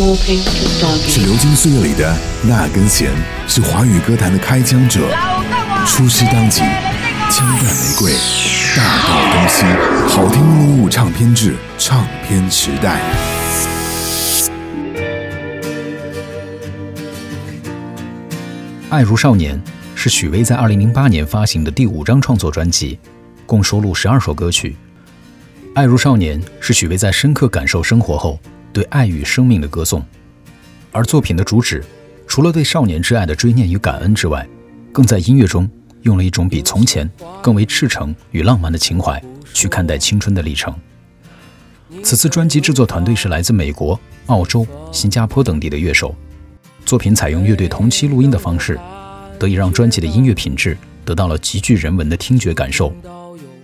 是流金岁月里的那根弦，是华语歌坛的开枪者。出师当即，枪弹玫瑰，大道东西，好听录入唱片制，唱片时代。《爱如少年》是许巍在二零零八年发行的第五张创作专辑，共收录十二首歌曲。《爱如少年》是许巍在深刻感受生活后对爱与生命的歌颂，而作品的主旨，除了对少年之爱的追念与感恩之外，更在音乐中用了一种比从前更为赤诚与浪漫的情怀去看待青春的历程。此次专辑制作团队是来自美国、澳洲、新加坡等地的乐手。作品采用乐队同期录音的方式，得以让专辑的音乐品质得到了极具人文的听觉感受。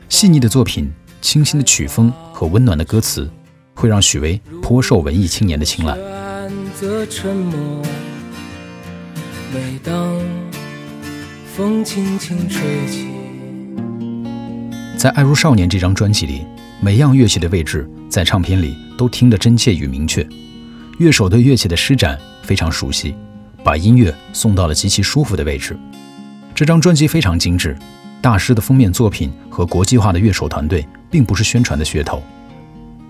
细腻的作品、清新的曲风和温暖的歌词，会让许巍颇受文艺青年的青睐。每当风轻轻吹起，在《爱如少年》这张专辑里，每样乐器的位置在唱片里都听得真切与明确，乐手对乐器的施展。非常熟悉，把音乐送到了极其舒服的位置。这张专辑非常精致，大师的封面作品和国际化的乐手团队，并不是宣传的噱头，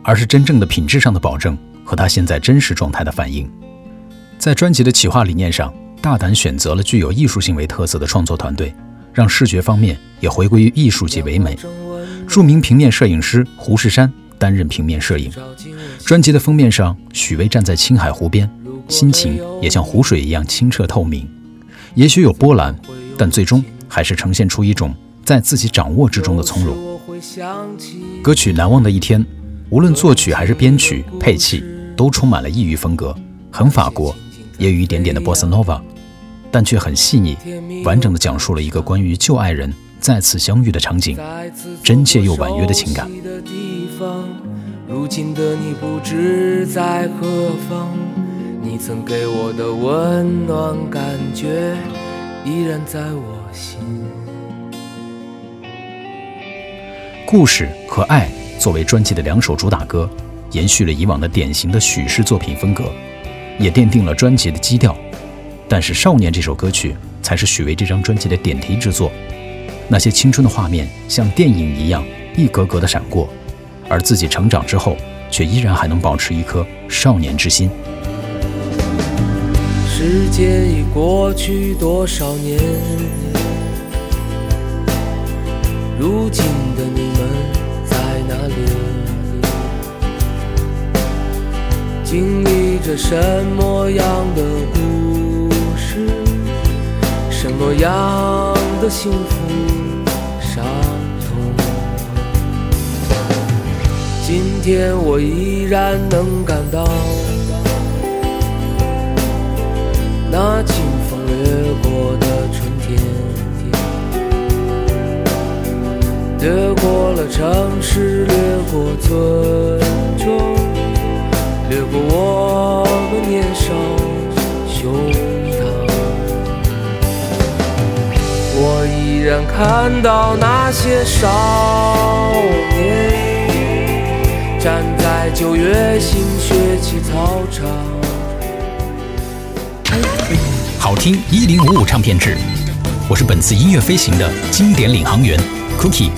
而是真正的品质上的保证和他现在真实状态的反应。在专辑的企划理念上，大胆选择了具有艺术性为特色的创作团队，让视觉方面也回归于艺术及唯美。著名平面摄影师胡世山担任平面摄影。专辑的封面上，许巍站在青海湖边。心情也像湖水一样清澈透明，也许有波澜，但最终还是呈现出一种在自己掌握之中的从容。歌曲《难忘的一天》，无论作曲还是编曲、配器，都充满了异域风格，很法国，也有一点点的波斯诺瓦，但却很细腻，完整的讲述了一个关于旧爱人再次相遇的场景，真切又婉约的情感。如今的你不知在何方。你曾给我的温暖感觉依然在我心。故事和爱作为专辑的两首主打歌，延续了以往的典型的许氏作品风格，也奠定了专辑的基调。但是《少年》这首歌曲才是许巍这张专辑的点题之作。那些青春的画面像电影一样一格格的闪过，而自己成长之后，却依然还能保持一颗少年之心。时间已过去多少年？如今的你们哪里？经历着什么样的故事？什么样的幸福伤痛？今天我依然能感到。那清风掠过的春天，掠过城市，掠过村庄，掠过我们年少胸膛。我依然看到那些少年，站在九月新学期操场。好听一零五五唱片制，我是本次音乐飞行的经典领航员 Cookie。